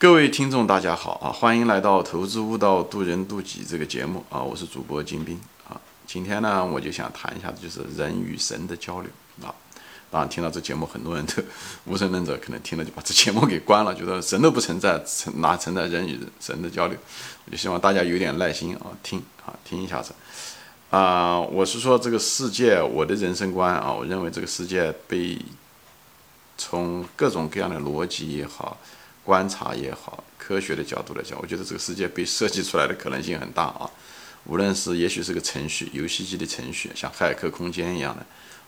各位听众，大家好啊！欢迎来到《投资悟道，渡人渡己》这个节目啊！我是主播金兵啊。今天呢，我就想谈一下，就是人与神的交流啊。当然，听到这节目，很多人都无神论者可能听了就把这节目给关了，觉得神都不存在，哪存在人与神的交流？我就希望大家有点耐心啊，听啊，听一下子啊。我是说，这个世界，我的人生观啊，我认为这个世界被从各种各样的逻辑也好。观察也好，科学的角度来讲，我觉得这个世界被设计出来的可能性很大啊。无论是也许是个程序，游戏机的程序，像骇客空间一样的，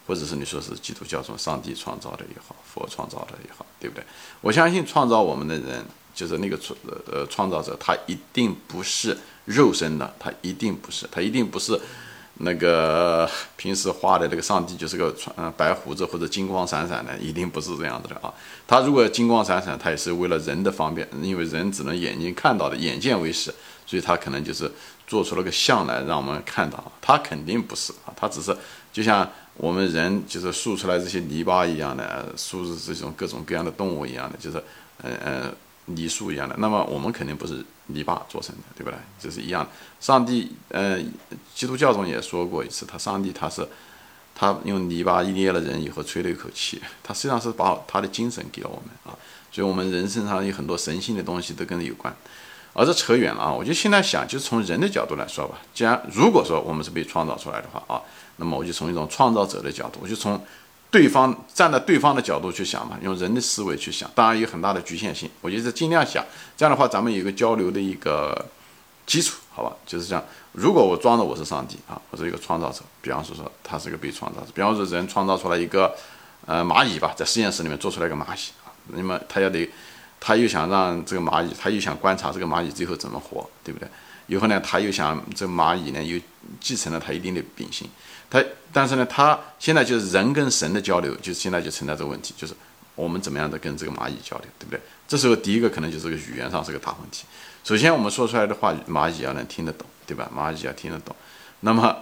或者是你说是基督教中上帝创造的也好，佛创造的也好，对不对？我相信创造我们的人，就是那个创呃创造者，他一定不是肉身的，他一定不是，他一定不是。那个平时画的那个上帝就是个穿白胡子或者金光闪闪的，一定不是这样子的啊。他如果金光闪闪，他也是为了人的方便，因为人只能眼睛看到的，眼见为实，所以他可能就是做出了个像来让我们看到。他肯定不是啊，他只是就像我们人就是塑出来这些泥巴一样的，塑制这种各种各样的动物一样的，就是嗯嗯。泥塑一样的，那么我们肯定不是泥巴做成的，对不对？这是一样的。上帝，呃，基督教中也说过一次，他上帝他是，他用泥巴捏了人以后吹了一口气，他实际上是把他的精神给了我们啊。所以，我们人身上有很多神性的东西都跟有关。而这扯远了啊，我就现在想，就从人的角度来说吧。既然如果说我们是被创造出来的话啊，那么我就从一种创造者的角度，我就从。对方站在对方的角度去想嘛，用人的思维去想，当然有很大的局限性。我觉得尽量想，这样的话咱们有一个交流的一个基础，好吧？就是这样。如果我装的我是上帝啊，我是一个创造者，比方说说他是个被创造者，比方说人创造出来一个呃蚂蚁吧，在实验室里面做出来一个蚂蚁啊，那么他要得，他又想让这个蚂蚁，他又想观察这个蚂蚁最后怎么活，对不对？以后呢，他又想这蚂蚁呢又继承了他一定的秉性。他，但是呢，他现在就是人跟神的交流，就是现在就存在这个问题，就是我们怎么样的跟这个蚂蚁交流，对不对？这时候第一个可能就是个语言上是个大问题。首先我们说出来的话，蚂蚁要能听得懂，对吧？蚂蚁要听得懂，那么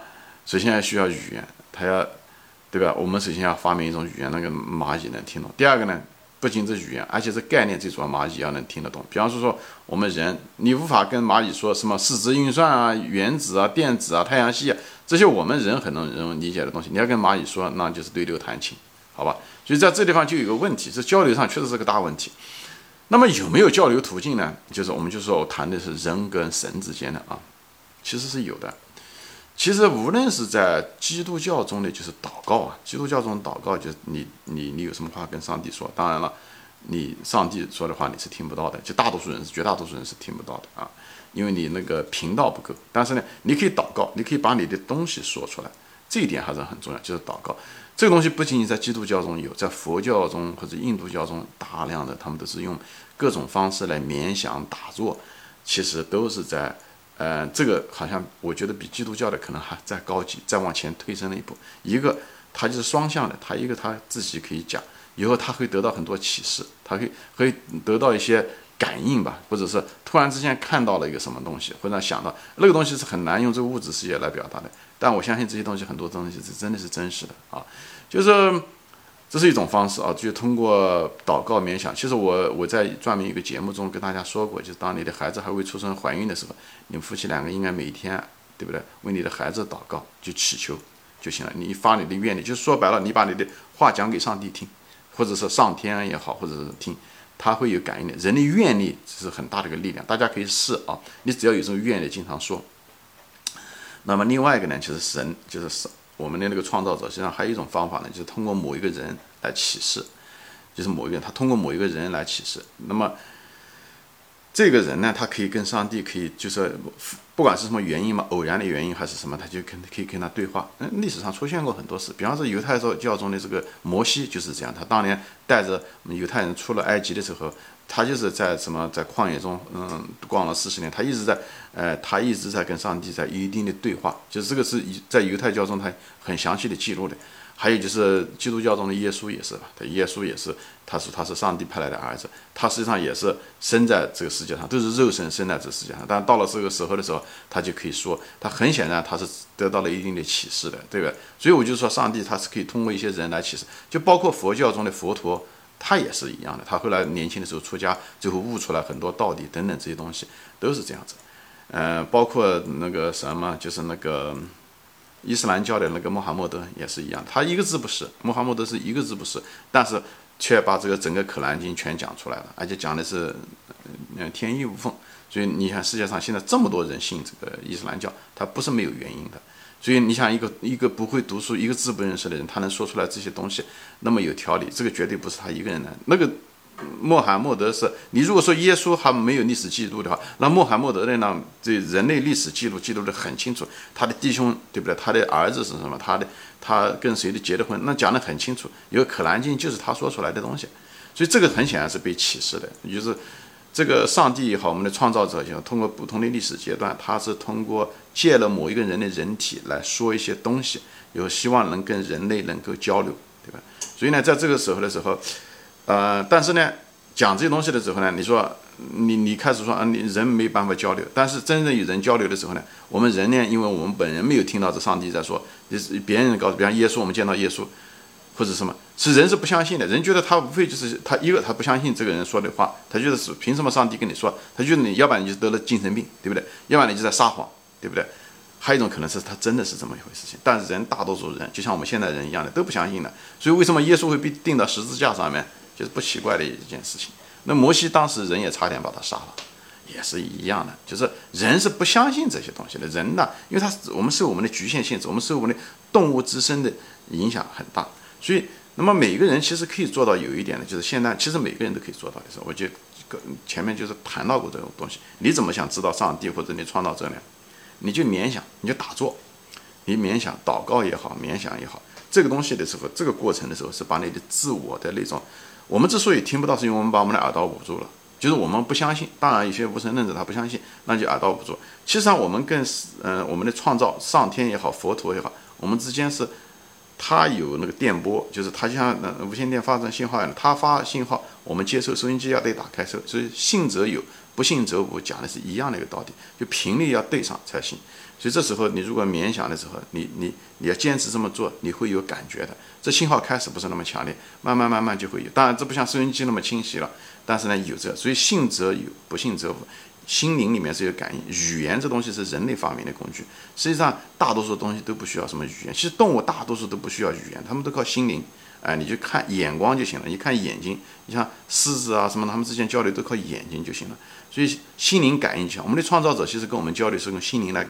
首先要需要语言，它要，对吧？我们首先要发明一种语言，那个蚂蚁能听懂。第二个呢？不仅是语言，而且是概念，最主要蚂蚁要能听得懂。比方说说我们人，你无法跟蚂蚁说什么四值运算啊、原子啊、电子啊、太阳系啊这些我们人很能人理解的东西，你要跟蚂蚁说，那就是对牛弹琴，好吧？所以在这地方就有个问题，这交流上确实是个大问题。那么有没有交流途径呢？就是我们就说我谈的是人跟神之间的啊，其实是有的。其实无论是在基督教中的，就是祷告啊，基督教中祷告就是你你你有什么话跟上帝说，当然了，你上帝说的话你是听不到的，就大多数人是绝大多数人是听不到的啊，因为你那个频道不够。但是呢，你可以祷告，你可以把你的东西说出来，这一点还是很重要，就是祷告。这个东西不仅仅在基督教中有，在佛教中或者印度教中大量的，他们都是用各种方式来冥想打坐，其实都是在。呃，这个好像我觉得比基督教的可能还再高级，再往前推升了一步。一个，它就是双向的，他一个他自己可以讲，以后他会得到很多启示，他可以可以得到一些感应吧，或者是突然之间看到了一个什么东西，或者想到那个东西是很难用这个物质世界来表达的。但我相信这些东西很多东西是真的是真实的啊，就是。这是一种方式啊，就通过祷告冥想。其实我我在专门一个节目中跟大家说过，就是当你的孩子还未出生、怀孕的时候，你们夫妻两个应该每天，对不对？为你的孩子祷告，就祈求就行了。你发你的愿力，就说白了，你把你的话讲给上帝听，或者是上天也好，或者是听，他会有感应的。人的愿力是很大的一个力量，大家可以试啊。你只要有这种愿力，经常说。那么另外一个呢，就是神，就是神。我们的那个创造者，实际上还有一种方法呢，就是通过某一个人来启示，就是某一个人，他通过某一个人来启示。那么这个人呢，他可以跟上帝，可以就是不管是什么原因嘛，偶然的原因还是什么，他就跟可以跟他对话。嗯，历史上出现过很多次，比方说犹太教教中的这个摩西就是这样，他当年带着犹太人出了埃及的时候。他就是在什么在旷野中，嗯，逛了四十年，他一直在，呃，他一直在跟上帝在一定的对话，就是这个是在犹太教中他很详细的记录的。还有就是基督教中的耶稣也是吧，他耶稣也是，他说他是上帝派来的儿子，他实际上也是生在这个世界上，都是肉身生在这世界上，但到了这个时候的时候，他就可以说，他很显然他是得到了一定的启示的，对吧？所以我就说，上帝他是可以通过一些人来启示，就包括佛教中的佛陀。他也是一样的。他后来年轻的时候出家，最后悟出来很多道理等等这些东西都是这样子。呃，包括那个什么，就是那个伊斯兰教的那个穆罕默德也是一样，他一个字不识，穆罕默德是一个字不识，但是却把这个整个可兰经全讲出来了，而且讲的是嗯天衣无缝。所以你看世界上现在这么多人信这个伊斯兰教，他不是没有原因的。所以你想一个一个不会读书、一个字不认识的人，他能说出来这些东西那么有条理，这个绝对不是他一个人的。那个穆罕默德是，你如果说耶稣还没有历史记录的话，那穆罕默德的呢？这人类历史记录记录的很清楚，他的弟兄对不对？他的儿子是什么？他的他跟谁的结的婚？那讲的很清楚。有可兰经就是他说出来的东西，所以这个很显然是被启示的，就是。这个上帝也好，我们的创造者也好，通过不同的历史阶段，他是通过借了某一个人的人体来说一些东西，有希望能跟人类能够交流，对吧？所以呢，在这个时候的时候，呃，但是呢，讲这些东西的时候呢，你说你你开始说啊，你人没办法交流，但是真正与人交流的时候呢，我们人呢，因为我们本人没有听到这上帝在说，就是别人告诉，比方耶稣，我们见到耶稣。或者什么是人是不相信的，人觉得他无非就是他一个他不相信这个人说的话，他觉得是凭什么上帝跟你说？他觉得你要不然你就得了精神病，对不对？要不然你就在撒谎，对不对？还有一种可能是他真的是这么一回事情，但是人大多数人就像我们现在人一样的都不相信的，所以为什么耶稣会被钉到十字架上面，就是不奇怪的一件事情。那摩西当时人也差点把他杀了，也是一样的，就是人是不相信这些东西的。人呢，因为他我们受我们的局限性质，我们受我们的动物自身的影响很大。所以，那么每个人其实可以做到有一点的，就是现在其实每个人都可以做到的时候，我就跟前面就是谈到过这种东西。你怎么想知道上帝或者你创造者呢？你就联想，你就打坐，你联想、祷告也好，冥想也好，这个东西的时候，这个过程的时候是把你的自我的那种，我们之所以听不到，是因为我们把我们的耳朵捂住了，就是我们不相信。当然，有些无神论者他不相信，那就耳朵捂住。其实上，我们更是，嗯，我们的创造，上天也好，佛陀也好，我们之间是。它有那个电波，就是它就像那无线电发送信号一样，它发信号，我们接收收音机要得打开收，所以信则有，不信则无，讲的是一样的一个道理，就频率要对上才行。所以这时候你如果冥想的时候，你你你要坚持这么做，你会有感觉的。这信号开始不是那么强烈，慢慢慢慢就会有。当然这不像收音机那么清晰了，但是呢有这，所以信则有，不信则无。心灵里面是有感应，语言这东西是人类发明的工具。实际上，大多数东西都不需要什么语言。其实动物大多数都不需要语言，它们都靠心灵。哎，你就看眼光就行了。你看眼睛，你像狮子啊什么，它们之间交流都靠眼睛就行了。所以心灵感应强。我们的创造者其实跟我们交流是用心灵来